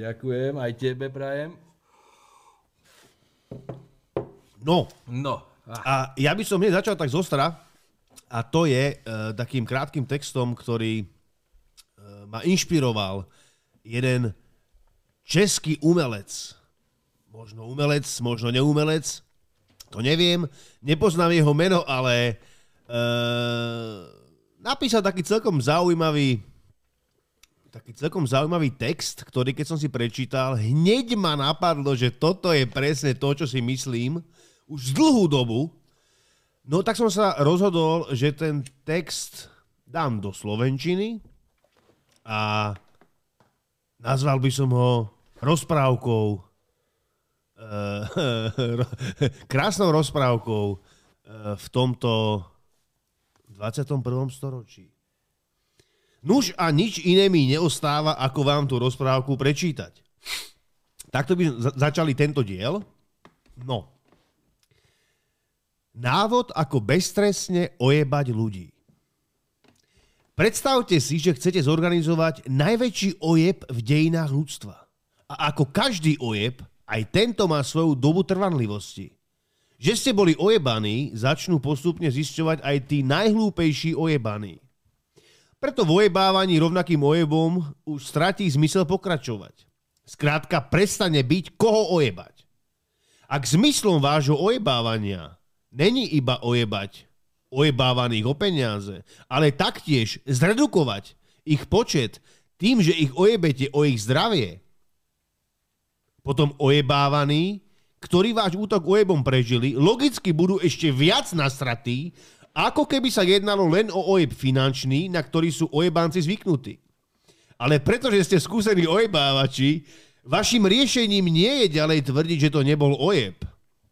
Ďakujem, aj tebe prajem. No, No, a ja by som hneď začal tak zostra, a to je uh, takým krátkým textom, ktorý uh, ma inšpiroval jeden český umelec. Možno umelec, možno neumelec, to neviem. Nepoznám jeho meno, ale uh, napísal taký celkom zaujímavý taký celkom zaujímavý text, ktorý keď som si prečítal, hneď ma napadlo, že toto je presne to, čo si myslím už dlhú dobu. No tak som sa rozhodol, že ten text dám do Slovenčiny a nazval by som ho rozprávkou uh, krásnou rozprávkou uh, v tomto 21. storočí. Nuž a nič iné mi neostáva, ako vám tú rozprávku prečítať. Takto by za- začali tento diel. No. Návod, ako bezstresne ojebať ľudí. Predstavte si, že chcete zorganizovať najväčší ojeb v dejinách ľudstva. A ako každý ojeb, aj tento má svoju dobu trvanlivosti. Že ste boli ojebaní, začnú postupne zisťovať aj tí najhlúpejší ojebaní. Preto v ojebávaní rovnakým ojebom už stratí zmysel pokračovať. Skrátka, prestane byť koho ojebať. Ak zmyslom vášho ojebávania není iba ojebať ojebávaných o peniaze, ale taktiež zredukovať ich počet tým, že ich ojebete o ich zdravie, potom ojebávaní, ktorí váš útok ojebom prežili, logicky budú ešte viac nasratí, ako keby sa jednalo len o ojeb finančný, na ktorý sú ojebanci zvyknutí. Ale pretože ste skúsení ojebávači, vašim riešením nie je ďalej tvrdiť, že to nebol ojeb.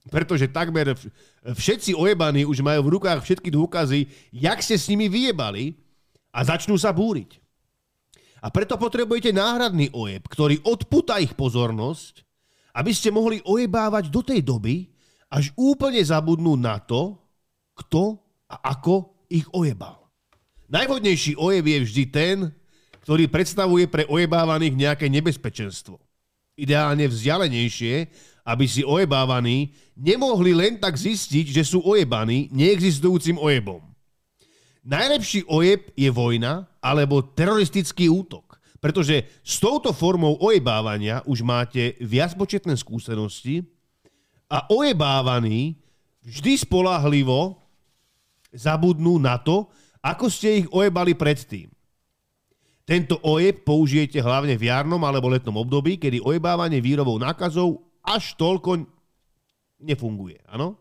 Pretože takmer všetci ojebaní už majú v rukách všetky dôkazy, jak ste s nimi vyjebali a začnú sa búriť. A preto potrebujete náhradný ojeb, ktorý odputá ich pozornosť, aby ste mohli ojebávať do tej doby, až úplne zabudnú na to, kto a ako ich ojebal. Najvhodnejší ojeb je vždy ten, ktorý predstavuje pre ojebávaných nejaké nebezpečenstvo. Ideálne vzdialenejšie, aby si ojebávaní nemohli len tak zistiť, že sú ojebaní neexistujúcim ojebom. Najlepší ojeb je vojna alebo teroristický útok, pretože s touto formou ojebávania už máte viacpočetné skúsenosti a ojebávaní vždy spolahlivo zabudnú na to, ako ste ich ojebali predtým. Tento ojeb použijete hlavne v jarnom alebo letnom období, kedy ojebávanie výrobou nákazov až toľko nefunguje. Áno?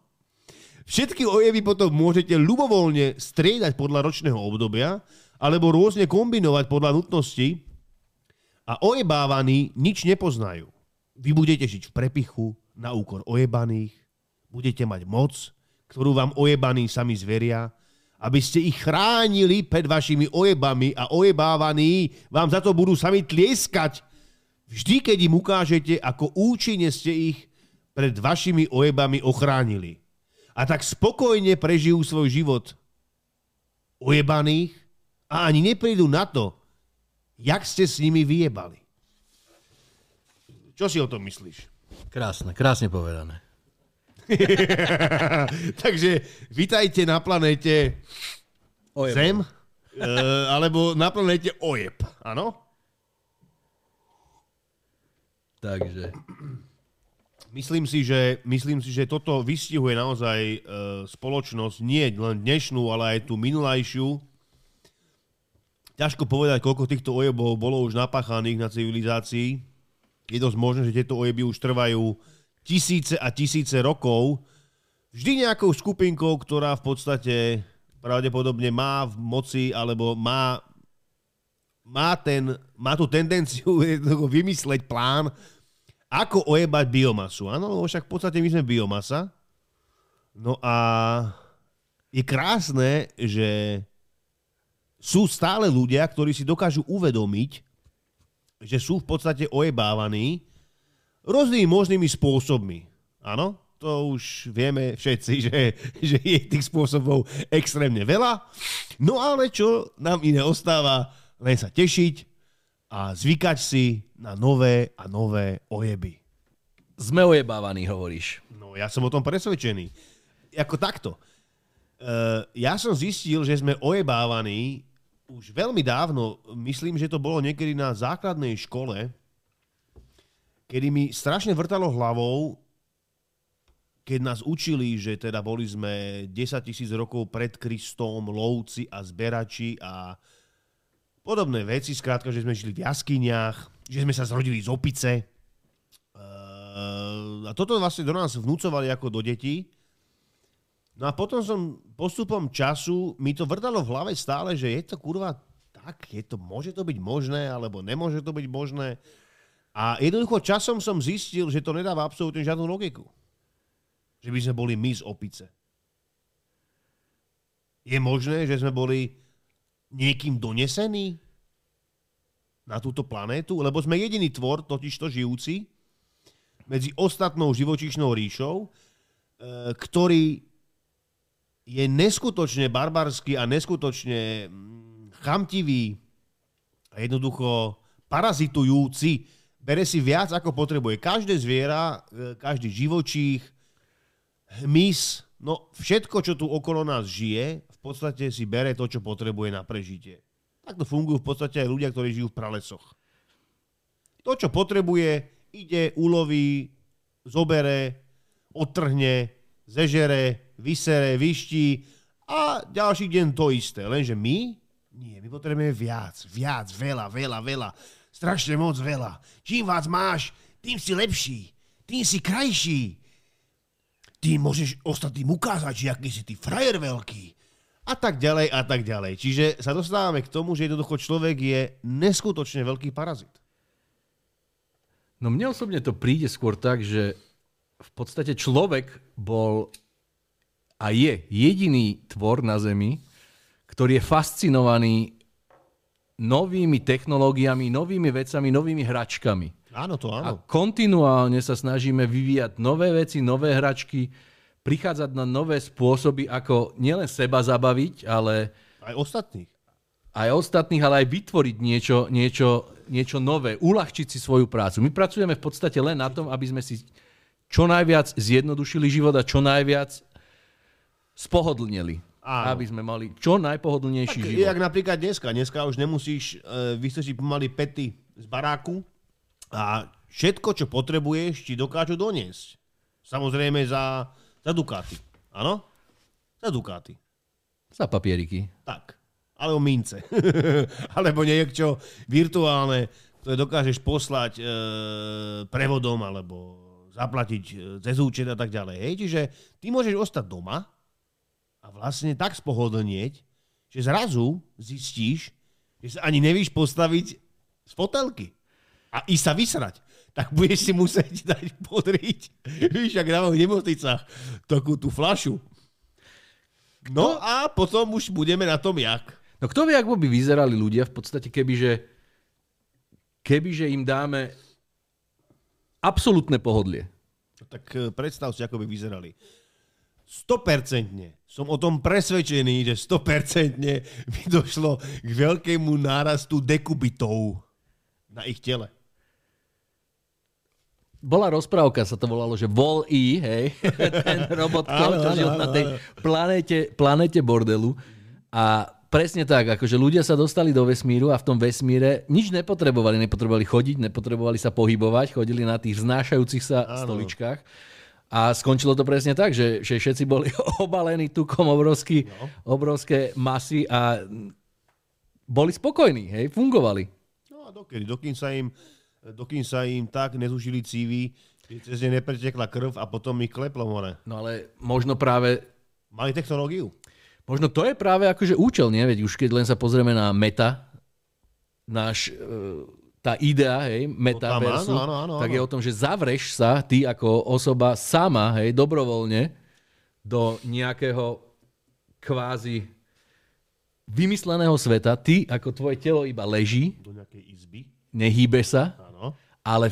Všetky ojeby potom môžete ľubovoľne striedať podľa ročného obdobia alebo rôzne kombinovať podľa nutnosti a ojebávaní nič nepoznajú. Vy budete žiť v prepichu na úkor ojebaných, budete mať moc, ktorú vám ojebaní sami zveria, aby ste ich chránili pred vašimi ojebami a ojebávaní vám za to budú sami tlieskať, vždy keď im ukážete, ako účinne ste ich pred vašimi ojebami ochránili. A tak spokojne prežijú svoj život ojebaných a ani neprídu na to, jak ste s nimi vyjebali. Čo si o tom myslíš? krásne, krásne povedané. Takže vitajte na planéte Ojeb. Zem, e, alebo na planéte Ojeb, áno? Takže, Myslím si, že, myslím si, že toto vystihuje naozaj e, spoločnosť, nie len dnešnú, ale aj tú minulajšiu. Ťažko povedať, koľko týchto ojebov bolo už napáchaných na civilizácii. Je dosť možné, že tieto ojeby už trvajú tisíce a tisíce rokov. Vždy nejakou skupinkou, ktorá v podstate pravdepodobne má v moci alebo má, má, ten, má tú tendenciu vymysleť plán, ako ojebať biomasu. Áno, však v podstate my sme biomasa. No a je krásne, že sú stále ľudia, ktorí si dokážu uvedomiť, že sú v podstate ojebávaní rôznymi možnými spôsobmi. Áno, to už vieme všetci, že, že je tých spôsobov extrémne veľa. No ale čo nám iné ostáva, len sa tešiť a zvykať si na nové a nové ojeby. Sme ojebávaní, hovoríš. No, ja som o tom presvedčený. Ako takto. Uh, ja som zistil, že sme ojebávaní už veľmi dávno. Myslím, že to bolo niekedy na základnej škole, kedy mi strašne vrtalo hlavou, keď nás učili, že teda boli sme 10 tisíc rokov pred Kristom, lovci a zberači a podobné veci, skrátka, že sme žili v jaskyniach, že sme sa zrodili z opice. Uh, a toto vlastne do nás vnúcovali ako do detí. No a potom som postupom času, mi to vrtalo v hlave stále, že je to kurva tak, je to, môže to byť možné, alebo nemôže to byť možné. A jednoducho časom som zistil, že to nedáva absolútne žiadnu logiku že by sme boli my z opice. Je možné, že sme boli niekým donesení na túto planétu, lebo sme jediný tvor, totižto žijúci, medzi ostatnou živočíšnou ríšou, e, ktorý je neskutočne barbarský a neskutočne mm, chamtivý a jednoducho parazitujúci. Bere si viac, ako potrebuje. Každé zviera, e, každý živočích, hmyz, no všetko, čo tu okolo nás žije, v podstate si bere to, čo potrebuje na prežitie. Takto fungujú v podstate aj ľudia, ktorí žijú v pralesoch. To, čo potrebuje, ide, uloví, zobere, odtrhne, zežere, vysere, vyští a ďalší deň to isté. Lenže my? Nie, my potrebujeme viac, viac, veľa, veľa, veľa. Strašne moc veľa. Čím vás máš, tým si lepší, tým si krajší, ty môžeš ostatným ukázať, aký si ty frajer veľký. A tak ďalej, a tak ďalej. Čiže sa dostávame k tomu, že jednoducho človek je neskutočne veľký parazit. No mne osobne to príde skôr tak, že v podstate človek bol a je jediný tvor na Zemi, ktorý je fascinovaný novými technológiami, novými vecami, novými hračkami. Áno, to áno. A kontinuálne sa snažíme vyvíjať nové veci, nové hračky, prichádzať na nové spôsoby, ako nielen seba zabaviť, ale... Aj ostatných. Aj ostatných, ale aj vytvoriť niečo, niečo, niečo nové, uľahčiť si svoju prácu. My pracujeme v podstate len na tom, aby sme si čo najviac zjednodušili život a čo najviac spohodlnili. Áno. Aby sme mali čo najpohodlnejší tak, život. Jak napríklad dneska. Dneska už nemusíš e, vystrčiť pomaly pety z baráku, a všetko, čo potrebuješ, ti dokážu doniesť. Samozrejme za, za dukáty. Áno? Za dukáty. Za papieriky. Tak. Alebo mince. Alebo niečo virtuálne, ktoré dokážeš poslať e, prevodom alebo zaplatiť e, cez účet a tak ďalej. Hej? Čiže ty môžeš ostať doma a vlastne tak spohodlnieť, že zrazu zistíš, že sa ani nevíš postaviť z fotelky a ísť sa vysrať, tak budeš si musieť dať podriť, víš, ak dávam v nemocnicách, takú tú flašu. No a potom už budeme na tom jak. No kto vie, ako by vyzerali ľudia v podstate, kebyže, kebyže im dáme absolútne pohodlie. No, tak e, predstav si, ako by vyzerali. 100% som o tom presvedčený, že 100% by došlo k veľkému nárastu dekubitov na ich tele bola rozprávka, sa to volalo, že Vol-E, hej, ten robot, čo žil na tej planéte, planéte bordelu. A presne tak, akože ľudia sa dostali do vesmíru a v tom vesmíre nič nepotrebovali. Nepotrebovali chodiť, nepotrebovali sa pohybovať, chodili na tých znášajúcich sa ano. stoličkách. A skončilo to presne tak, že, že všetci boli obalení tukom obrovský, no. obrovské masy a boli spokojní, hej, fungovali. No a dokedy, dokým sa im dokým sa im tak nezužili cívy, že cez ne nepretekla krv a potom ich kleplo more. No ale možno práve... Mali technológiu. Možno to je práve akože účel, nie? Veď už keď len sa pozrieme na meta, náš, e, tá idea, hej, metaversu, no, áno, áno, áno, tak je o tom, že zavreš sa ty ako osoba sama, hej, dobrovoľne do nejakého kvázi vymysleného sveta, ty ako tvoje telo iba leží. Do nejakej izby. Nehýbe sa ale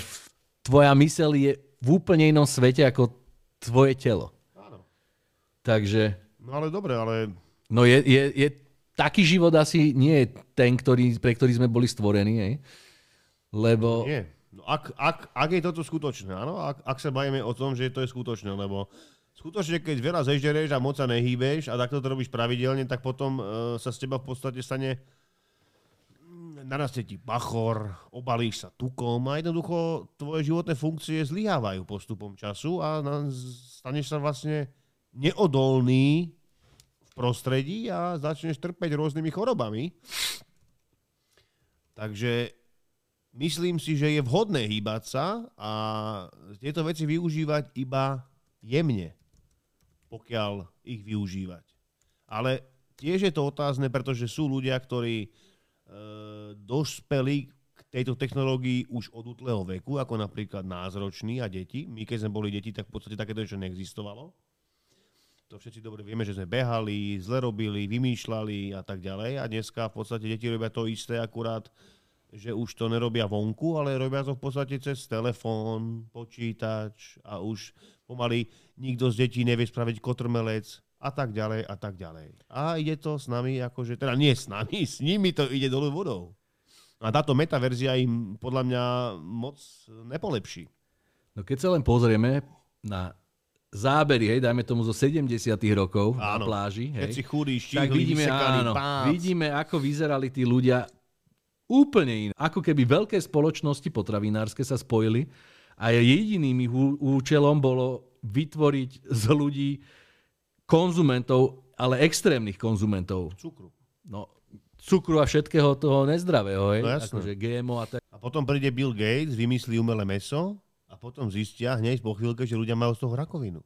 tvoja mysel je v úplne inom svete ako tvoje telo. Áno. Takže... No ale dobre, ale... No je, je, je taký život asi nie je ten, ktorý, pre ktorý sme boli stvorení. Hej? Lebo Nie. No ak, ak, ak je toto skutočné, áno, ak, ak sa bavíme o tom, že to je skutočné, lebo skutočne, keď veľa zežereš a moc sa nehýbeš a takto to robíš pravidelne, tak potom uh, sa z teba v podstate stane mm, narastie ti bachor, obalíš sa tukom a jednoducho tvoje životné funkcie zlyhávajú postupom času a staneš sa vlastne neodolný v prostredí a začneš trpeť rôznymi chorobami. Takže myslím si, že je vhodné hýbať sa a tieto veci využívať iba jemne, pokiaľ ich využívať. Ale tiež je to otázne, pretože sú ľudia, ktorí e, dospeli k tejto technológii už od útleho veku, ako napríklad názroční a deti. My keď sme boli deti, tak v podstate takéto niečo neexistovalo. To všetci dobre vieme, že sme behali, zle robili, vymýšľali a tak ďalej. A dneska v podstate deti robia to isté, akurát že už to nerobia vonku, ale robia to v podstate cez telefón, počítač a už pomaly nikto z detí nevie spraviť kotrmelec a tak ďalej a tak ďalej. A ide to s nami, akože, teda nie s nami, s nimi to ide dolu vodou. A táto metaverzia im podľa mňa moc nepolepší. No keď sa len pozrieme na zábery, hej, dajme tomu zo 70 rokov Áno. na pláži, hej, Keď si chudý, tak štíhli, vidíme, áno, pác. vidíme, ako vyzerali tí ľudia úplne iné. Ako keby veľké spoločnosti potravinárske sa spojili a jediným ich účelom bolo vytvoriť z ľudí konzumentov, ale extrémnych konzumentov. Cukru. No, cukru a všetkého toho nezdravého, hej? No jasné. akože GMO a tak. A potom príde Bill Gates, vymyslí umelé meso a potom zistia hneď po chvíľke, že ľudia majú z toho rakovinu.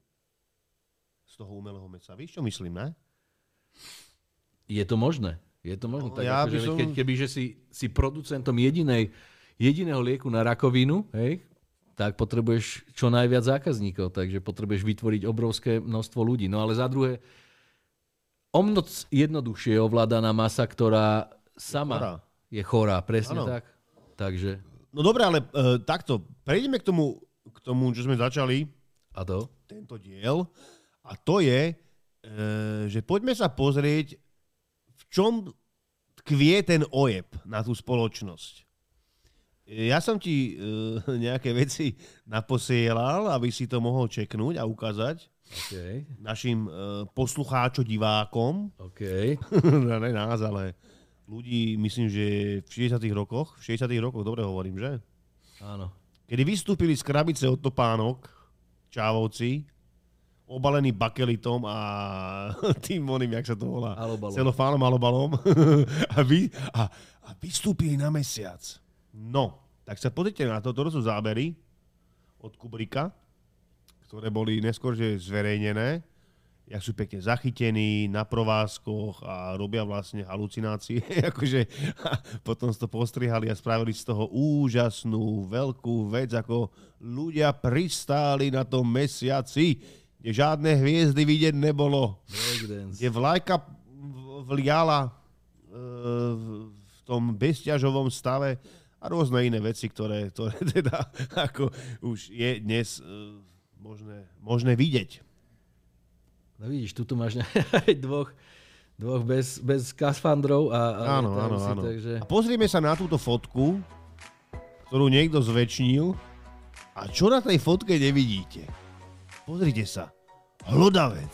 Z toho umelého mesa. Víš, čo myslím, ne? Je to možné. Je to možné. No, tak ja akože, som- keď, keby že si, si producentom jedinej, jediného lieku na rakovinu, hej, tak potrebuješ čo najviac zákazníkov, takže potrebuješ vytvoriť obrovské množstvo ľudí. No ale za druhé, o mnoc jednoduchšie je ovládaná masa, ktorá sama chorá. je chorá. Presne Áno. tak. Takže, No dobre, ale uh, takto, prejdeme k tomu, k tomu, čo sme začali, a to? tento diel. A to je, e, že poďme sa pozrieť, čom tkvie ten ojeb na tú spoločnosť. Ja som ti e, nejaké veci naposielal, aby si to mohol čeknúť a ukázať OK. našim e, poslucháčom, divákom. OK. ne nás, ale ľudí, myslím, že v 60 rokoch, v 60 rokoch, dobre hovorím, že? Áno. Kedy vystúpili z krabice od topánok, čávovci, obalení bakelitom a tým oným, jak sa to volá, Alobalom. celofánom, alobalom a, vy, a, a vystúpili na mesiac. No, tak sa pozrite na to, to sú zábery od Kubrika, ktoré boli neskôr že zverejnené, jak sú pekne zachytení na provázkoch a robia vlastne halucinácie. akože, a potom to postrihali a spravili z toho úžasnú veľkú vec, ako ľudia pristáli na tom mesiaci, kde žiadne hviezdy vidieť nebolo Breakdance. kde vlajka vliala e, v- tom bezťažovom stave a rôzne iné veci, ktoré, ktoré teda ako už je dnes e, možné, možné vidieť. No vidíš, tu máš aj dvoch, dvoch bez, bez skafandrov a, a Áno, áno, si, áno. Takže... A pozrieme sa na túto fotku, ktorú niekto zväčšnil a čo na tej fotke nevidíte. Pozrite sa. Hlodavec.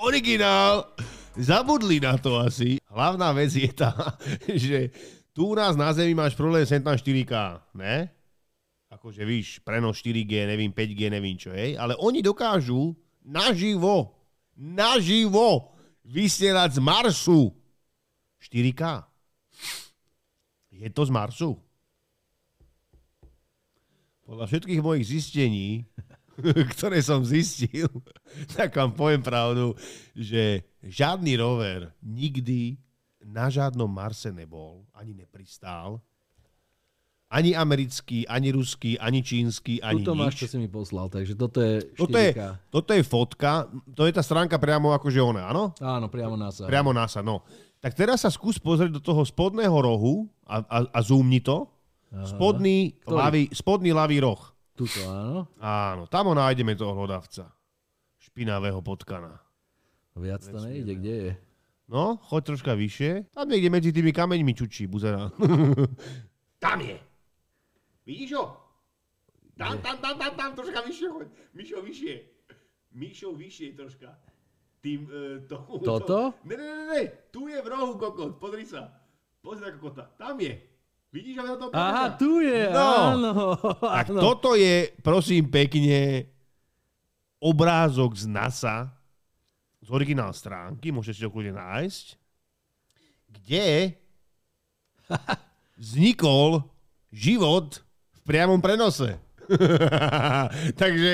Originál. Zabudli na to asi. Hlavná vec je tá, že tu u nás na Zemi máš problém sem tam 4K, ne? Akože víš, prenos 4G, nevím, 5G, nevím čo, hej? Ale oni dokážu naživo, naživo vysielať z Marsu 4K. Je to z Marsu? Podľa všetkých mojich zistení, ktoré som zistil, tak vám poviem pravdu, že žiadny rover nikdy na žiadnom Marse nebol, ani nepristál. Ani americký, ani ruský, ani čínsky, ani Tuto máš, nič. čo si mi poslal, takže toto je 4K. Toto je, toto je fotka, to je tá stránka priamo akože ona, áno? Áno, priamo na sa. Priamo NASA, no. Tak teraz sa skús pozrieť do toho spodného rohu a, a, a zoomni to. Spodný Ktorý? ľavý, spodný ľavý roh. Tuto, áno. Áno, tam ho nájdeme toho hlodavca. Špinavého potkana. Viac to nejde, kde je? No, choď troška vyššie. Tam niekde medzi tými kameňmi čučí, buzera. tam je. Vidíš ho? Tam, tam, tam, tam, tam, troška vyššie hoď. Mišo, vyššie. Mišo, vyššie troška. Tým, uh, tomu, Toto? To... Ne, ne, ne, ne, tu je v rohu kokot, pozri sa. Pozri na kokota, tam je. Vidíš ho na tom Aha, tu je, No. áno. Tak áno. toto je, prosím pekne, obrázok z NASA, z originál stránky, môžete si to kľudne nájsť, kde vznikol život v priamom prenose. Takže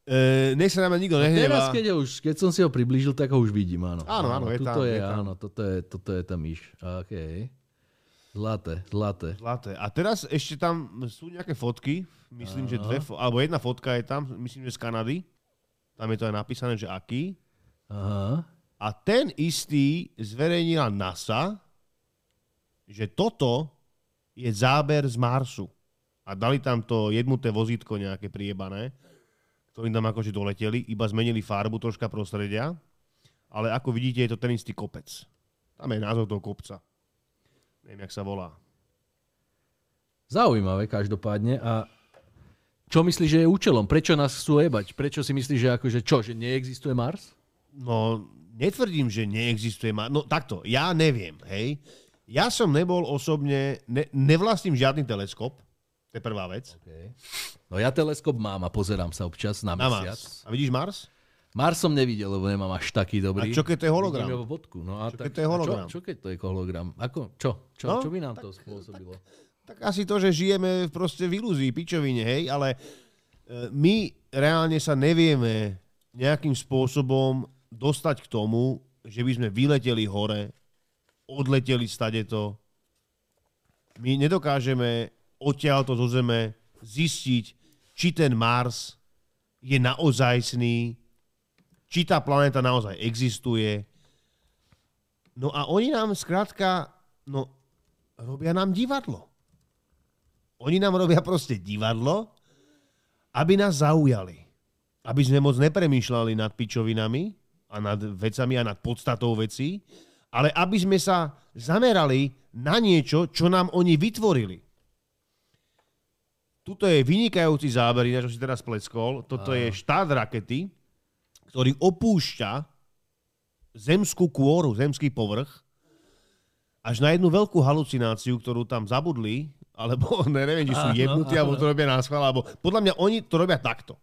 e, nech sa nám nikto Teraz, nehnevá. keď, ho už, keď som si ho priblížil, tak ho už vidím, áno. Áno, áno, je tuto tam, je, je tam. áno, toto je, toto je tá myš. OK. Zlaté, zlaté. Zlaté. A teraz ešte tam sú nejaké fotky, myslím, že dve, fo- alebo jedna fotka je tam, myslím, že z Kanady. Tam je to aj napísané, že aký. Aha. A ten istý zverejnila NASA, že toto je záber z Marsu. A dali tam to jednuté vozítko nejaké priebané, ktorým tam akože doleteli, iba zmenili farbu troška prostredia, ale ako vidíte, je to ten istý kopec. Tam je názov toho kopca. Neviem, jak sa volá. Zaujímavé každopádne. A čo myslíš, že je účelom? Prečo nás chcú jebať? Prečo si myslíš, že akože čo, že neexistuje Mars? No, netvrdím, že neexistuje Mars. No takto, ja neviem, hej. Ja som nebol osobne, ne, nevlastním žiadny teleskop, to je prvá vec. Okay. No ja teleskop mám a pozerám sa občas na Na mesiac. Mars. A vidíš Mars? Mars som nevidel, lebo nemám až taký dobrý. A čo keď to je hologram? Vidím iba fotku. No a Čo tak, keď to je hologram? Čo, čo keď to je hologram? Ako, čo? Čo, No, čo by nám to spôsobilo? Tak asi to, že žijeme proste v ilúzii, pičovine, hej, ale e, my reálne sa nevieme nejakým spôsobom dostať k tomu, že by sme vyleteli hore, odleteli stadeto. My nedokážeme odtiaľto zo Zeme zistiť, či ten Mars je naozajstný, či tá planéta naozaj existuje. No a oni nám skrátka, no, robia nám divadlo. Oni nám robia proste divadlo, aby nás zaujali. Aby sme moc nepremýšľali nad pičovinami a nad vecami a nad podstatou vecí, ale aby sme sa zamerali na niečo, čo nám oni vytvorili. Tuto je vynikajúci záber, čo si teraz pleckol. Toto je štát rakety, ktorý opúšťa zemskú kôru, zemský povrch, až na jednu veľkú halucináciu, ktorú tam zabudli, alebo neviem, či sú jebnutí, alebo to robia na schvál, alebo podľa mňa oni to robia takto.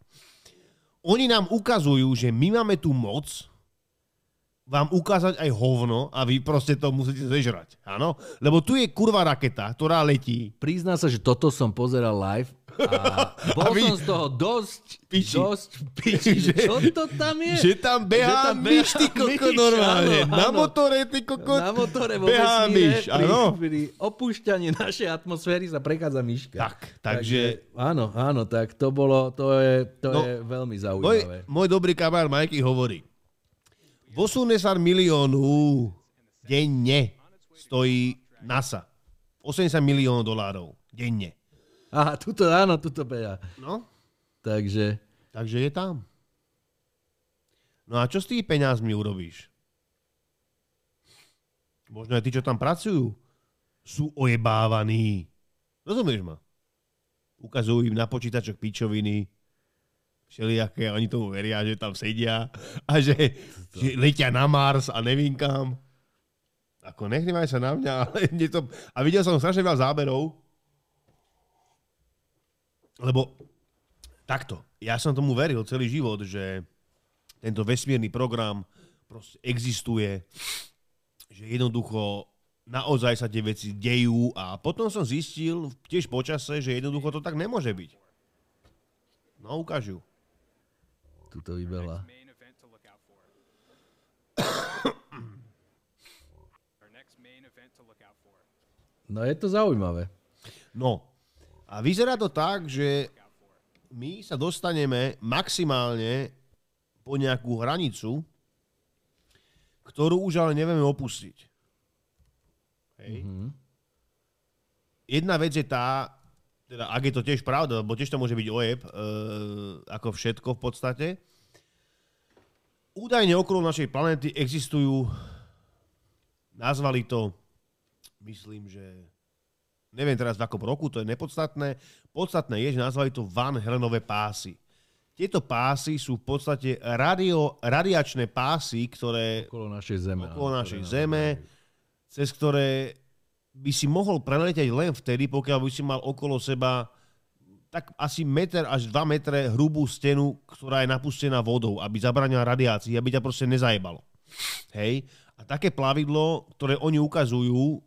Oni nám ukazujú, že my máme tú moc vám ukázať aj hovno a vy proste to musíte zežrať. Áno? Lebo tu je kurva raketa, ktorá letí. Prizná sa, že toto som pozeral live a bol A vy- som z toho dosť, Piči. dosť piči. že čo to tam je? Že tam behá Že tam myš, ty koko, myš, normálne. áno, Na áno. motore, ty koko. Na motore vo behá myš, pri, áno. pri opúšťaní našej atmosféry sa prechádza myška. Tak, takže... Áno, áno, tak to bolo, to je, to No, je veľmi Môj, zaujímavé. môj dobrý kamarát Majky hovorí, 80 miliónov denne stojí NASA. 80 miliónov dolárov denne. Aha, tuto, áno, tuto beha. No, Takže, takže je tam. No a čo s tými peňazmi urobíš? Možno aj tí, čo tam pracujú, sú ojebávaní. Rozumieš ma? Ukazujú im na počítačoch pičoviny, všelijaké, oni tomu veria, že tam sedia a že, že letia na Mars a nevím kam. Ako nehnevaj sa na mňa, ale mne to... A videl som strašne veľa záberov, lebo takto, ja som tomu veril celý život, že tento vesmírny program proste existuje, že jednoducho naozaj sa tie veci dejú a potom som zistil tiež počase, že jednoducho to tak nemôže byť. No, ukážu. tuto vybehla. to. No je to zaujímavé. No, a vyzerá to tak, že my sa dostaneme maximálne po nejakú hranicu, ktorú už ale nevieme opustiť. Hej. Mm-hmm. Jedna vec je tá, teda ak je to tiež pravda, lebo tiež to môže byť ojeb, e, ako všetko v podstate, údajne okolo našej planéty existujú, nazvali to, myslím, že neviem teraz v akom roku, to je nepodstatné. Podstatné je, že nazvali to Van Helenové pásy. Tieto pásy sú v podstate radio, radiačné pásy, ktoré Okolo našej zeme. okolo našej zeme, cez ktoré by si mohol preletieť len vtedy, pokiaľ by si mal okolo seba tak asi meter až 2 metre hrubú stenu, ktorá je napustená vodou, aby zabranila radiácii, aby ťa proste nezajebalo. Hej? A také plavidlo, ktoré oni ukazujú,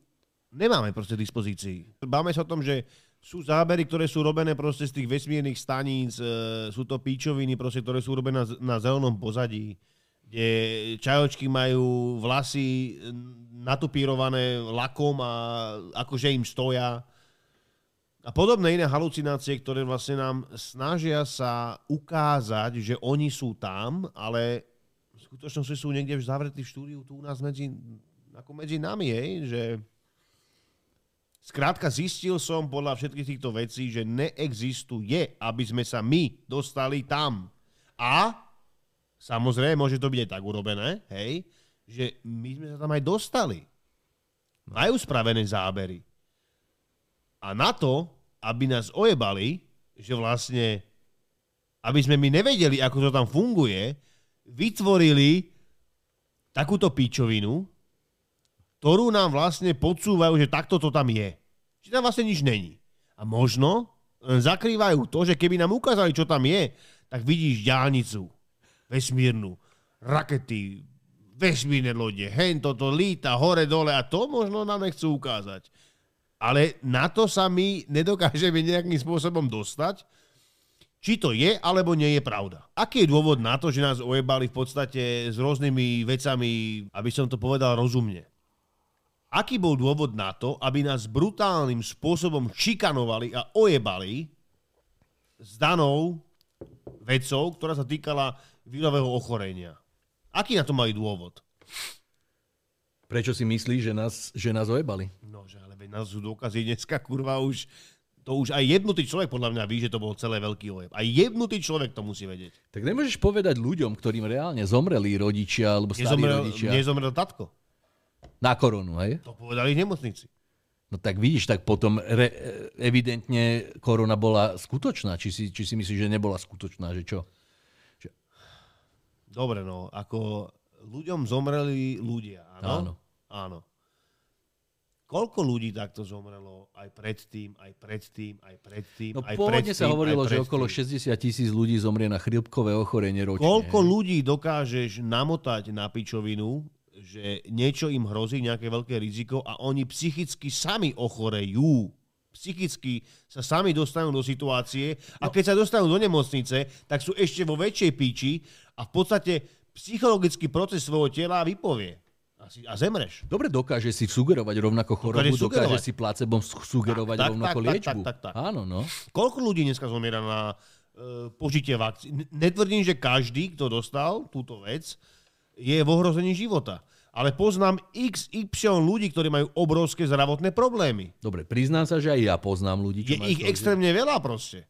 nemáme proste dispozícii. Báme sa o tom, že sú zábery, ktoré sú robené proste z tých vesmírnych staníc, e, sú to píčoviny, proste, ktoré sú robené na, na zelenom pozadí, kde čajočky majú vlasy natupírované lakom a akože im stoja. A podobné iné halucinácie, ktoré vlastne nám snažia sa ukázať, že oni sú tam, ale v skutočnosti sú niekde zavretí v štúdiu tu u nás medzi, ako medzi nami, hej, že Skrátka zistil som podľa všetkých týchto vecí, že neexistuje, aby sme sa my dostali tam. A samozrejme, môže to byť aj tak urobené, hej, že my sme sa tam aj dostali. Majú spravené zábery. A na to, aby nás ojebali, že vlastne, aby sme my nevedeli, ako to tam funguje, vytvorili takúto píčovinu, ktorú nám vlastne podsúvajú, že takto to tam je. Či tam vlastne nič není. A možno zakrývajú to, že keby nám ukázali, čo tam je, tak vidíš diálnicu vesmírnu, rakety, vesmírne lode, hen toto líta hore dole a to možno nám nechcú ukázať. Ale na to sa my nedokážeme nejakým spôsobom dostať, či to je alebo nie je pravda. Aký je dôvod na to, že nás ojebali v podstate s rôznymi vecami, aby som to povedal rozumne? Aký bol dôvod na to, aby nás brutálnym spôsobom šikanovali a ojebali s danou vecou, ktorá sa týkala vírového ochorenia? Aký na to mali dôvod? Prečo si myslíš, že nás, že nás ojebali? No, že ale veď nás sú dôkazy dneska, kurva, už to už aj jebnutý človek podľa mňa ví, že to bol celé veľký ojeb. Aj jebnutý človek to musí vedieť. Tak nemôžeš povedať ľuďom, ktorým reálne zomreli rodičia alebo starí Nezomrel, rodičia nezomrel tatko. Na koronu, hej? To povedali v nemocnici. No tak vidíš, tak potom re, evidentne korona bola skutočná. Či si, či si myslíš, že nebola skutočná, že čo? Dobre, no, ako ľuďom zomreli ľudia, áno? Áno. Áno. Koľko ľudí takto zomrelo aj predtým, aj predtým, aj predtým, No aj pôvodne predtým, sa hovorilo, že okolo 60 tisíc ľudí zomrie na chrypkové ochorenie ročne. Koľko ľudí dokážeš namotať na pičovinu, že niečo im hrozí, nejaké veľké riziko a oni psychicky sami ochorejú. Psychicky sa sami dostanú do situácie a keď sa dostanú do nemocnice, tak sú ešte vo väčšej píči a v podstate psychologický proces svojho tela vypovie. A, si, a zemreš. Dobre dokáže si sugerovať rovnako chorobu, Dokáže dokáže, si placebom su- sugerovať Tak, tak, rovnako tak, tak, liečbu. tak, tak, tak. Áno, no. Koľko ľudí dneska zomiera na e, požitie vakcín? Netvrdím, že každý, kto dostal túto vec, je v ohrození života. Ale poznám XY ľudí, ktorí majú obrovské zdravotné problémy. Dobre, priznám sa, že aj ja poznám ľudí, Je čo majú ich svoj extrémne veľa proste.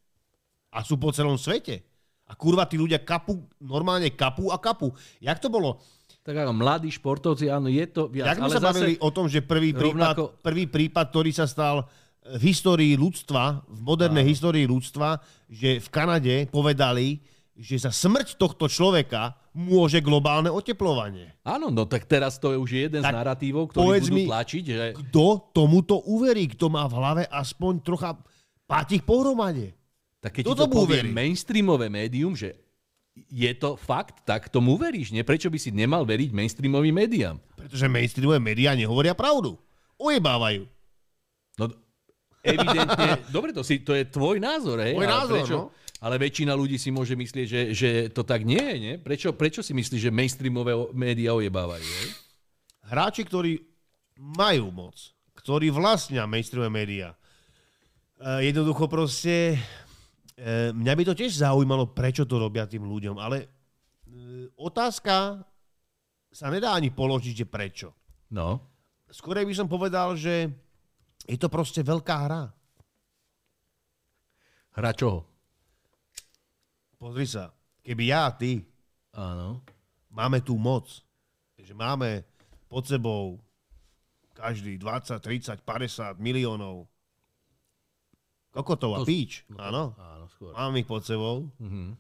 A sú po celom svete. A kurva, tí ľudia kapu, normálne kapu a kapu. Jak to bolo? Tak ako mladí športovci, áno, je to viac. Jak sme sa bavili o tom, že prvý prípad, rovnako- prvý prípad, ktorý sa stal v histórii ľudstva, v modernej histórii ľudstva, že v Kanade povedali, že za smrť tohto človeka môže globálne oteplovanie. Áno, no tak teraz to je už jeden Tak z narratívov, ktorý budú mi- tlačiť, že... Kto tomuto uverí? Kto má v hlave aspoň trocha patich pohromade? Tak keď Kto ti to povie uverí? mainstreamové médium, že je to fakt, tak tomu veríš. Nie? Prečo by si nemal veriť mainstreamovým médiám? Pretože mainstreamové médiá nehovoria pravdu. Ojebávajú. No, evidentne, dobre, to, si, to je tvoj názor, hej? Ale názor, prečo, no. Ale väčšina ľudí si môže myslieť, že, že to tak nie je, nie? Prečo, prečo si myslíš, že mainstreamové médiá ojebávajú, hej? Hráči, ktorí majú moc, ktorí vlastnia mainstreamové médiá, eh, jednoducho proste... eh, Mňa by to tiež zaujímalo, prečo to robia tým ľuďom, ale eh, otázka sa nedá ani položiť, že prečo. No, Skorej by som povedal, že je to proste veľká hra. hra čoho? Pozri sa, keby ja a ty Áno. máme tú moc, že máme pod sebou každý 20, 30, 50 miliónov Kokotov a To- píč. no Áno. Áno, skôr. Mám ich pod sebou. Mhm.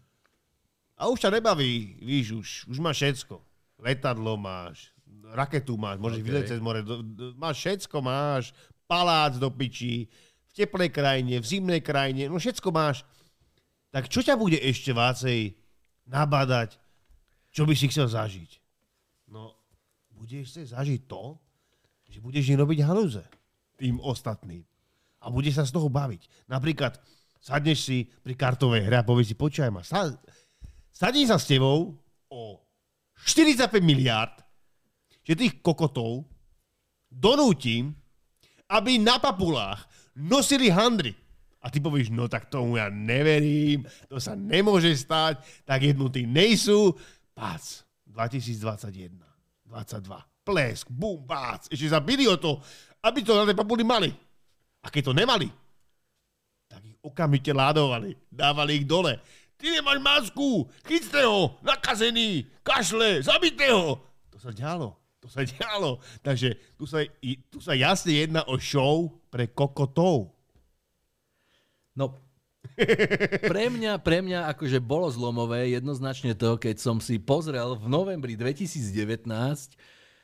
A už ťa nebaví, víš, už, už máš všetko. Letadlo máš, raketu máš, môžeš OK. okay. vyleť cez more, do, do, máš všetko, máš palác do piči, v teplej krajine, v zimnej krajine, no všetko máš. Tak čo ťa bude ešte vácej nabádať, čo by si chcel zažiť? No, budeš chcieť zažiť to, že budeš im robiť halúze tým ostatným. A budeš sa z toho baviť. Napríklad, sadneš si pri kartovej hre a povieš si, počúvaj ma, sa, sadni sa s tebou o 45 miliard, že tých kokotov donútim, aby na papulách nosili handry. A ty povieš, no tak tomu ja neverím, to sa nemôže stať, tak jednotí nejsú. Pác, 2021, 22, plesk, bum, bác, ešte zabili o to, aby to na tej papuli mali. A keď to nemali, tak ich okamžite ládovali, dávali ich dole. Ty nemáš masku, chyťte ho, nakazený, kašle, zabite ho. To sa dialo, to sa dialo. Takže tu sa, tu sa jasne jedná o show pre kokotov. No, pre mňa, pre mňa akože bolo zlomové jednoznačne to, keď som si pozrel v novembri 2019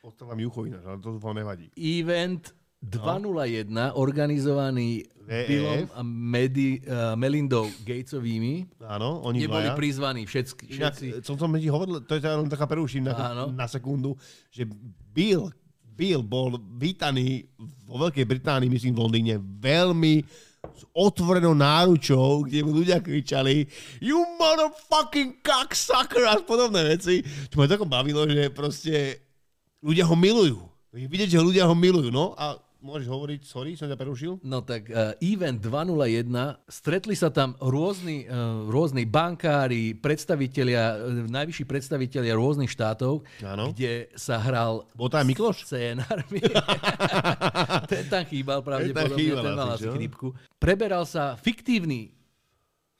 Ostáva mi ucho ináč, ale to vám nevadí. event 201 organizovaný VEF. Billom a Medi, uh, Melindou Gatesovými. Áno, oni Kde boli dvaja. prizvaní všetci. Inak, všetci. som som ti hovoril, to je teda len taká preruším na, na sekundu, že Bill, Bill bol vítaný vo Veľkej Británii, myslím v Londýne, veľmi s otvorenou náručou, kde mu ľudia kričali You motherfucking cocksucker a podobné veci. Čo ma tako bavilo, že proste ľudia ho milujú. Vidieť, že ľudia ho milujú. No a môžeš hovoriť, sorry, som ťa prerušil. No tak uh, Event 201, stretli sa tam rôzni, uh, rôzni bankári, predstavitelia, uh, najvyšší predstavitelia rôznych štátov, Áno. kde sa hral Bol tam Mikloš? scénár. ten tam chýbal pravdepodobne, chýbal ten mal asi, chrípku. Preberal sa fiktívny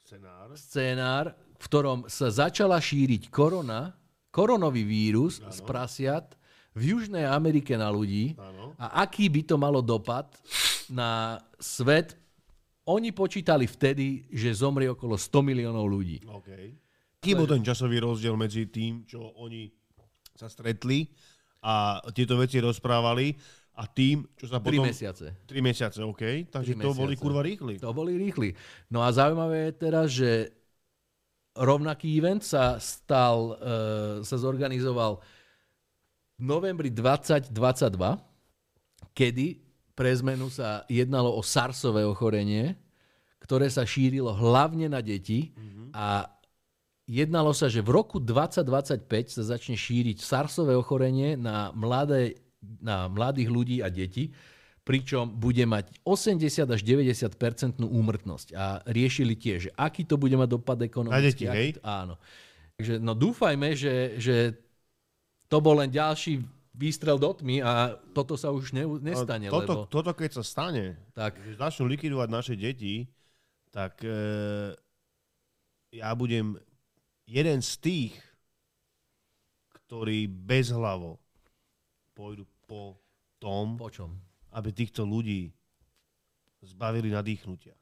Scenár. scénár, v ktorom sa začala šíriť korona, koronový vírus z prasiat v Južnej Amerike na ľudí Áno. a aký by to malo dopad na svet. Oni počítali vtedy, že zomrie okolo 100 miliónov ľudí. OK. Kým bol ten časový rozdiel medzi tým, čo oni sa stretli a tieto veci rozprávali a tým, čo sa 3 potom... mesiace. 3 mesiace, OK. Takže to boli kurva rýchli. To boli rýchli. No a zaujímavé je teraz, že rovnaký event sa stal, e, sa zorganizoval novembri 2022, kedy pre zmenu sa jednalo o SARSové ochorenie, ktoré sa šírilo hlavne na deti a jednalo sa, že v roku 2025 sa začne šíriť SARSové ochorenie na, mladé, na mladých ľudí a deti, pričom bude mať 80 až 90 percentnú úmrtnosť. A riešili tiež, že aký to bude mať dopad ekonomicky. Na deti, hej? Áno. Takže no dúfajme, že, že to bol len ďalší výstrel do tmy a toto sa už ne, nestane. toto, lebo, toto, keď sa stane, tak, že začnú likvidovať naše deti, tak e, ja budem jeden z tých, ktorí bezhlavo pôjdu po tom, po čom? aby týchto ľudí zbavili nadýchnutia.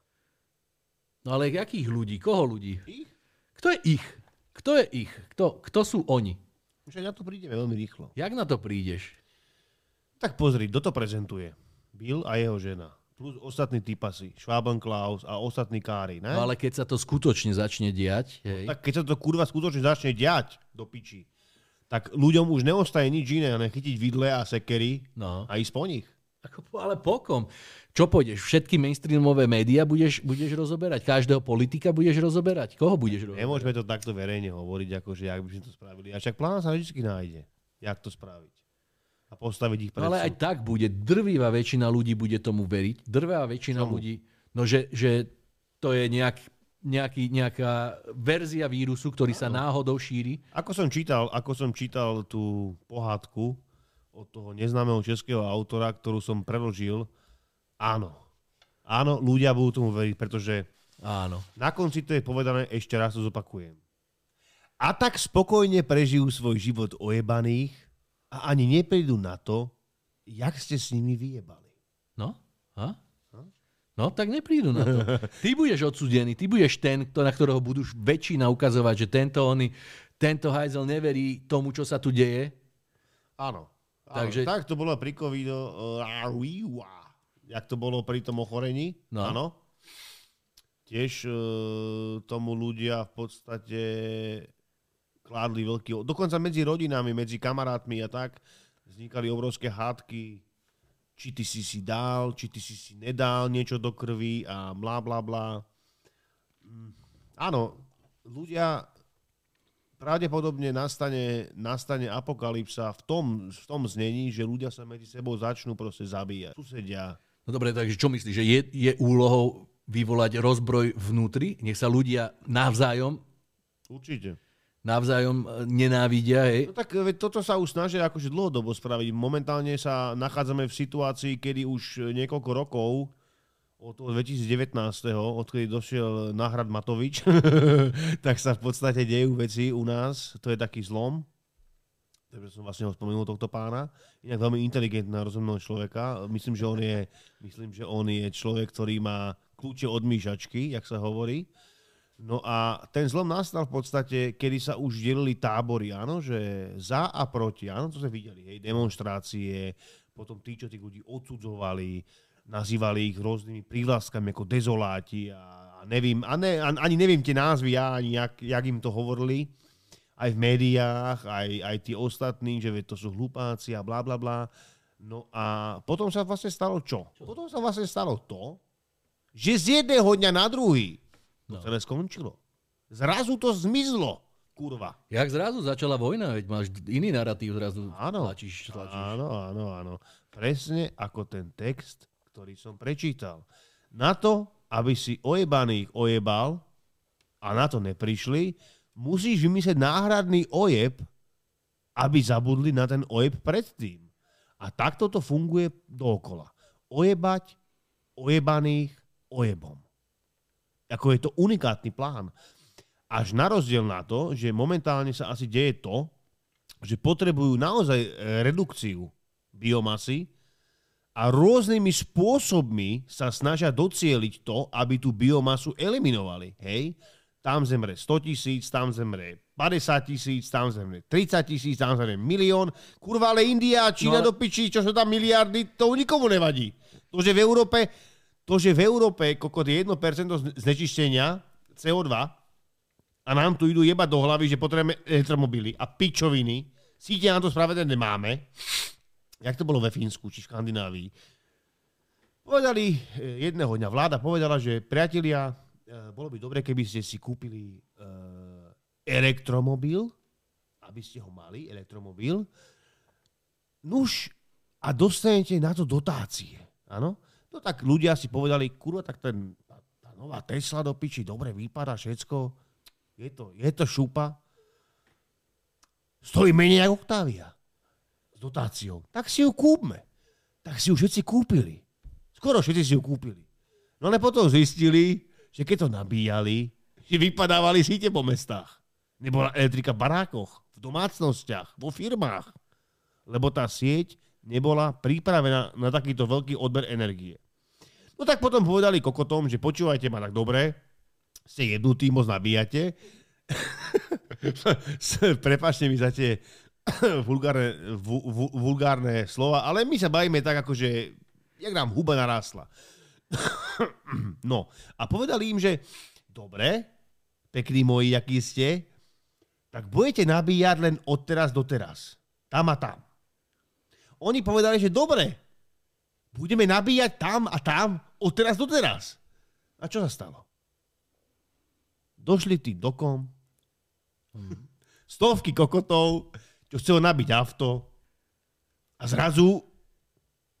No ale akých ľudí? Koho ľudí? Ich? Kto je ich? Kto je ich? Kto, kto sú oni? Aj na to prídeme veľmi rýchlo. Jak na to prídeš? Tak pozri, kto to prezentuje? Bill a jeho žena. Plus ostatní typasy. Schwaben Klaus a ostatní kári, ne? No ale keď sa to skutočne začne diať, hej, Tak keď sa to kurva skutočne začne diať do piči, tak ľuďom už neostaje nič iné, len chytiť vidle a sekery no. a ísť po nich. Ako, ale pokom? Čo pôjdeš? Všetky mainstreamové médiá budeš, budeš rozoberať? Každého politika budeš rozoberať? Koho budeš rozoberať? Nemôžeme to takto verejne hovoriť, akože jak by sme to spravili. A však plán sa vždy nájde, jak to spraviť. A postaviť ich pred ale aj tak bude. Drvivá väčšina ľudí bude tomu veriť. Drvivá väčšina Čomu? ľudí. No, že, že to je nejak, nejaký, nejaká verzia vírusu, ktorý sa náhodou šíri. Ako som čítal, ako som čítal tú pohádku od toho neznámeho českého autora, ktorú som preložil, áno. Áno, ľudia budú tomu veriť, pretože Áno. na konci to je povedané, ešte raz to zopakujem. A tak spokojne prežijú svoj život ojebaných a ani neprídu na to, jak ste s nimi vyjebali. No? Ha? No, tak neprídu na to. Ty budeš odsudený, ty budeš ten, na ktorého budú väčšina ukazovať, že tento, oni, tento hajzel neverí tomu, čo sa tu deje. Áno. Takže-. Tak to bolo pri covidu. Uh, jak to bolo pri tom ochorení. No. Áno. Tiež uh, tomu ľudia v podstate kládli veľký... Dokonca medzi rodinami, medzi kamarátmi a tak vznikali obrovské hádky, či ty si si dal, či ty si si nedal niečo do krvi a bla bla bla. Mm, Áno, ľudia pravdepodobne nastane, nastane apokalypsa v tom, v tom znení, že ľudia sa medzi sebou začnú proste zabíjať. Susedia. No dobre, takže čo myslíš, že je, je úlohou vyvolať rozbroj vnútri? Nech sa ľudia navzájom, Určite. navzájom e, nenávidia, hej? No tak toto sa už snažia akože dlhodobo spraviť. Momentálne sa nachádzame v situácii, kedy už niekoľko rokov od toho 2019. odkedy došiel Náhrad Matovič, tak sa v podstate dejú veci u nás. To je taký zlom. Takže som vlastne ho spomenul tohto pána. Inak veľmi inteligentná, rozumného človeka. Myslím, že on je, myslím, že on je človek, ktorý má kľúče od myšačky, jak sa hovorí. No a ten zlom nastal v podstate, kedy sa už delili tábory, áno, že za a proti, áno, to sme videli, hej, demonstrácie, potom tí, čo tých ľudí odsudzovali, nazývali ich rôznymi prívlastkami ako dezoláti a, a nevím, a ne, a, ani neviem tie názvy, ja ani jak, jak im to hovorili, aj v médiách, aj, aj tí ostatní, že to sú hlupáci a bla bla bla. No a potom sa vlastne stalo čo? Potom sa vlastne stalo to, že z jedného dňa na druhý to No. celé skončilo. Zrazu to zmizlo, kurva. Jak zrazu začala vojna, veď máš iný narratív zrazu Áno. tlačíš, tlačíš. Áno, áno, áno. Presne ako ten text, ktorý som prečítal. Na to, aby si ojebaných ojebal a na to neprišli, musíš vymyslieť náhradný ojeb, aby zabudli na ten ojeb predtým. A takto to funguje dookola. Ojebať ojebaných ojebom. Ako je to unikátny plán. Až na rozdiel na to, že momentálne sa asi deje to, že potrebujú naozaj e, redukciu biomasy a rôznymi spôsobmi sa snažia docieliť to, aby tú biomasu eliminovali. Hej? Tam zemre 100 tisíc, tam zemre 50 tisíc, tam zemre 30 tisíc, tam zemre milión. Kurva, ale India a Čína No no, do piči, čo sú tam miliardy, to nikomu nevadí. To, že v Európe, to, že v Európe kokot je 1% znečistenia CO2 a nám tu idú jebať do hlavy, že potrebujeme elektromobily a pičoviny, síte na to spravedlne nemáme, jak to bolo ve Fínsku či Škandinávii, povedali eh, jedného dňa, vláda povedala, že priatelia, eh, bolo by dobre, keby ste si kúpili uh, elektromobil, aby ste ho mali, elektromobil, nuž a dostanete na to dotácie. Áno? No tak ľudia si povedali, kurva, tak ten, tá, tá nová Tesla do piči, dobre vypadá všetko, je to, je to šupa, stojí menej ako Octavia s dotáciou. Tak si ju kúpme. Tak si ju všetci kúpili. Skoro všetci si ju kúpili. No ale potom zistili, že keď to nabíjali, že vypadávali síte po mestách. Nebola elektrika v barákoch, v domácnostiach, vo firmách. Lebo tá sieť nebola pripravená na takýto veľký odber energie. No tak potom povedali kokotom, že počúvajte ma tak dobre, ste jednutí, moc nabíjate. Prepačte mi za tie vulgárne, vu, vu, vulgárne slova, ale my sa bavíme tak, akože jak nám huba narásla. no a povedali im, že dobre, pekní moji, akí ste, tak budete nabíjať len od teraz do teraz. Tam a tam. Oni povedali, že dobre, budeme nabíjať tam a tam od teraz do teraz. A čo sa stalo? Došli tí dokom, stovky kokotov, čo chcelo nabiť auto a zrazu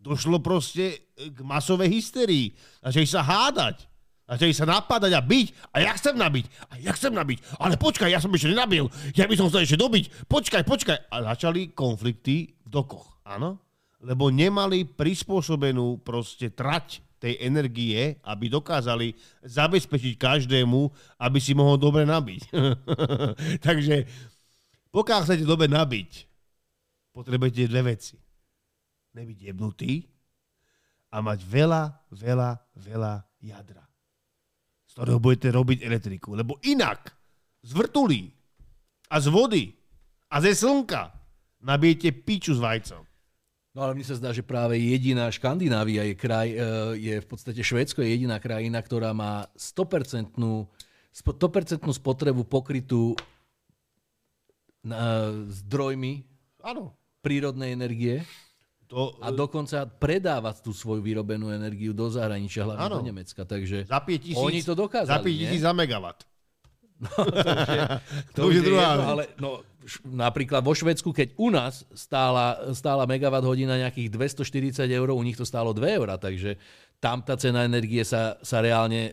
došlo proste k masovej hysterii. Začali sa hádať. Začali sa napadať a byť. A ja chcem nabiť. A ja chcem nabiť. Ale počkaj, ja som ešte nenabil. Ja by som chcel ešte dobiť. Počkaj, počkaj. A začali konflikty v dokoch. Áno? Lebo nemali prispôsobenú proste trať tej energie, aby dokázali zabezpečiť každému, aby si mohol dobre nabiť. Takže pokiaľ chcete dobre nabiť, potrebujete dve veci. Nebyť jebnutý a mať veľa, veľa, veľa jadra, z ktorého budete robiť elektriku. Lebo inak z vrtulí a z vody a ze slnka nabijete piču s vajcom. No ale mne sa zdá, že práve jediná Škandinávia je, kraj, e, je v podstate Švédsko je jediná krajina, ktorá má 100%, 100% spotrebu pokrytú zdrojmi Áno. prírodnej energie To, a dokonca predávať tú svoju vyrobenú energiu do zahraničia, hlavne Áno. do Nemecka. Takže za 5 tisíc, oni to dokázali, za 5 nie? tisíc za megawatt. To, už je je druhá jedno, ale no, š- napríklad vo Švedsku, keď u nás stála, stála megawatt hodina nejakých 240 eur, u nich to stálo 2 eur, takže tam tá cena energie sa, sa reálne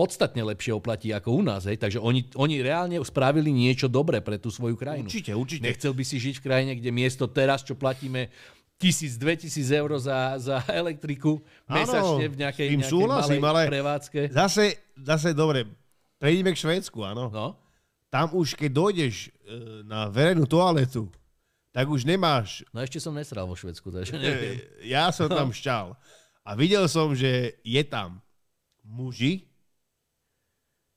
podstatne lepšie oplatí ako u nás. Hej? Takže oni, oni reálne spravili niečo dobré pre tú svoju krajinu. Určite, určite. Nechcel by si žiť v krajine, kde miesto teraz, čo platíme 1000-2000 eur za, za elektriku Áno, mesačne v nejakej, tým nejakej súhlasím, malej ale- prevádzke. Zase, zase dobre, prejdeme k Švédsku, áno. No, Tam už, keď dojdeš e, na verejnú toaletu, tak už nemáš... no ešte som nesral vo Švedsku, takže neviem. E, ja som tam šťal. A videl som, že je tam muži,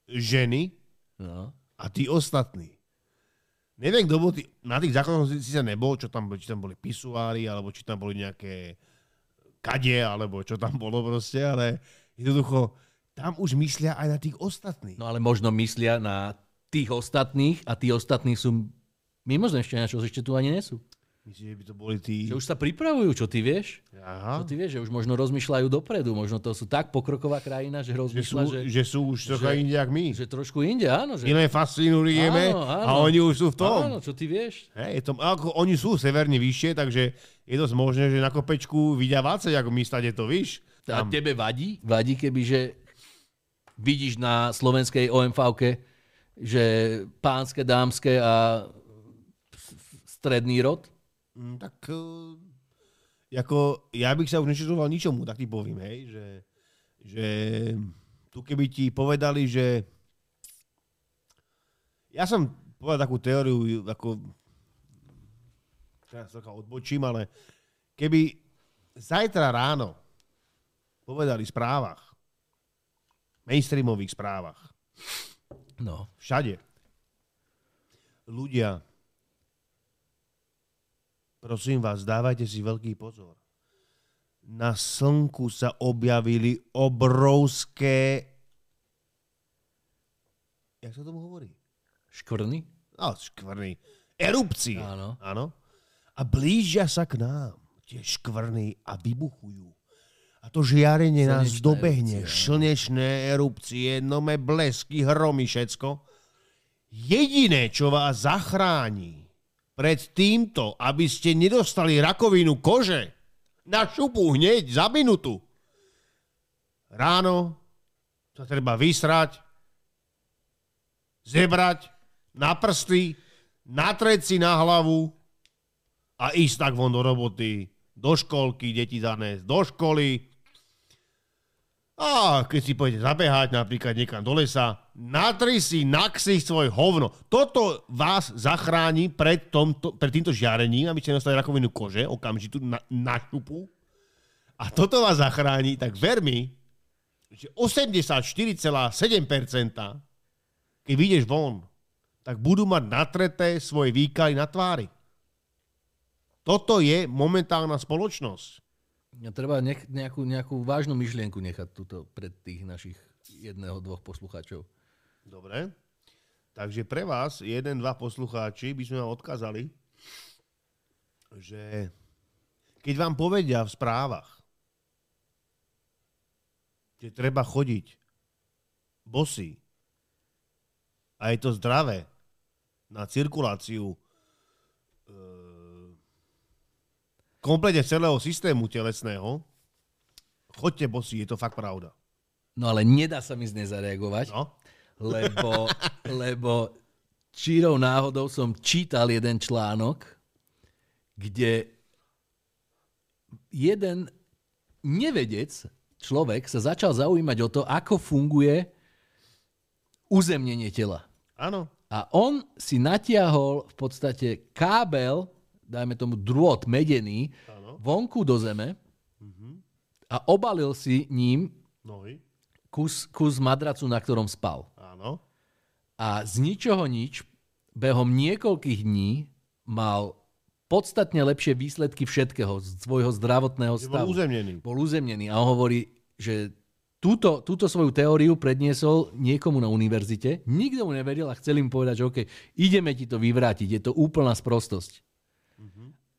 ženy No. a tí ostatní. Neviem, kto bol tý, na tých základoch si sa nebol, čo tam, či tam boli pisuári, alebo či tam boli nejaké kadie, alebo čo tam bolo proste, ale jednoducho, tam už myslia aj na tých ostatných. No ale možno myslia na tých ostatných a tí ostatní sú mimozemšťania, čo ešte tu ani nie sú. Myslím, že by to boli tí... Že už sa pripravujú, čo ty vieš? Aha. Čo ty vieš, že už možno rozmýšľajú dopredu, možno to sú tak pokroková krajina, že Že sú, rozmýšľa, že, že sú už trocha inde, jak my. že trošku inde, áno. Že, Iné fascinujeme a oni už sú v tom. Áno, čo ty vieš? Hej, to, ako, oni sú severne vyššie, takže je dosť možné, že na kopečku vidia vácej, ako my stade to, víš? A Tam. tebe vadí? Vadí, keby, že vidíš na slovenskej omv že pánske, dámske a stredný rod? Mm, tak uh, ako, ja bych sa už nešetroval ničomu, tak ti povím, hej, že, že tu keby ti povedali, že ja som povedal takú teóriu, ako teraz trocha odbočím, ale keby zajtra ráno povedali v správach, mainstreamových správach, No. všade, ľudia, prosím vás, dávajte si veľký pozor. Na slnku sa objavili obrovské... Jak sa tomu hovorí? Škvrny? No, škvrny. Erupcie. Áno. Áno. A blížia sa k nám tie škvrny a vybuchujú. A to žiarenie nás Slnečné dobehne. erupcie. Slnečné erupcie, nové blesky, hromy, všetko. Jediné, čo vás zachráni pred týmto, aby ste nedostali rakovinu kože na šupu hneď za minútu. Ráno sa treba vysrať, zebrať na prsty, natrieť si na hlavu a ísť tak von do roboty, do školky, deti zanesť do školy. A keď si pôjdete zabehať napríklad niekam do lesa, natri si na ksich svoj hovno. Toto vás zachráni pred, tomto, pred týmto žiarením, aby ste nedostali rakovinu kože, okamžitú na, na šupu. A toto vás zachráni, tak ver mi, že 84,7%, keď vyjdeš von, tak budú mať natreté svoje výkaly na tvári. Toto je momentálna spoločnosť. Treba nech, nejakú, nejakú vážnu myšlienku nechať tuto pred tých našich jedného, dvoch poslucháčov. Dobre. Takže pre vás, jeden, dva poslucháči, by sme vám odkázali, že keď vám povedia v správach, že treba chodiť bosy a je to zdravé na cirkuláciu e, komplete celého systému telesného, choďte bosy, je to fakt pravda. No ale nedá sa mi nezareagovať, No? lebo, lebo čírou náhodou som čítal jeden článok, kde jeden nevedec, človek, sa začal zaujímať o to, ako funguje uzemnenie tela. Áno. A on si natiahol v podstate kábel, dajme tomu drôt medený, Áno. vonku do zeme a a obalil si ním Nohy. kus, kus madracu, na ktorom spal. Áno. A z ničoho nič, behom niekoľkých dní mal podstatne lepšie výsledky všetkého z svojho zdravotného Že bol stavu. uzemnený. Bol uzemnený a on hovorí, že túto, túto svoju teóriu predniesol niekomu na univerzite, nikto mu neveril a chcel im povedať, že OK, ideme ti to vyvrátiť, je to úplná sprostosť.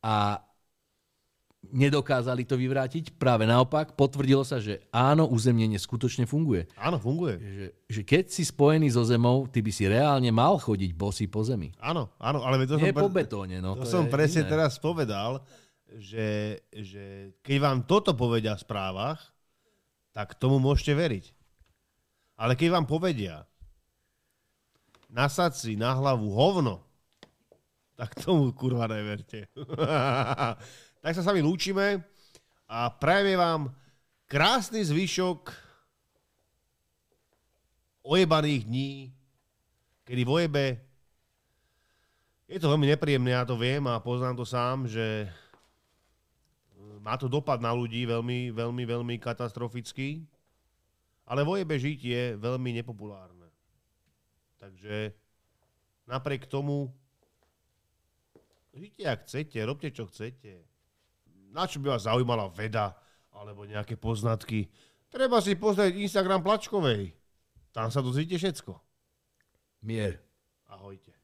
A nedokázali to vyvrátiť, práve naopak, potvrdilo sa, že áno, uzemnenie skutočne funguje. Áno, funguje. Že, že keď si spojený so zemou, ty by si reálne mal chodiť bosý po zemi. Áno, áno, ale to Nie som, po betóne, no. to to som presne iné. teraz povedal, že, že keď vám toto povedia v správach, tak tomu môžete veriť. Ale keď vám povedia, nasad si na hlavu hovno, tak tomu kurva neverte. tak sa s vami lúčime a prajeme vám krásny zvyšok ojebaných dní, kedy v ojebe je to veľmi nepríjemné, ja to viem a poznám to sám, že e, má to dopad na ľudí veľmi, veľmi, veľmi katastrofický, ale v ojebe žiť je veľmi nepopulárne. Takže napriek tomu žite, ak chcete, robte, čo chcete. Na čo by vás zaujímala veda alebo nejaké poznatky? Treba si pozrieť Instagram Plačkovej. Tam sa dozvíte všetko. Mier. Ahojte.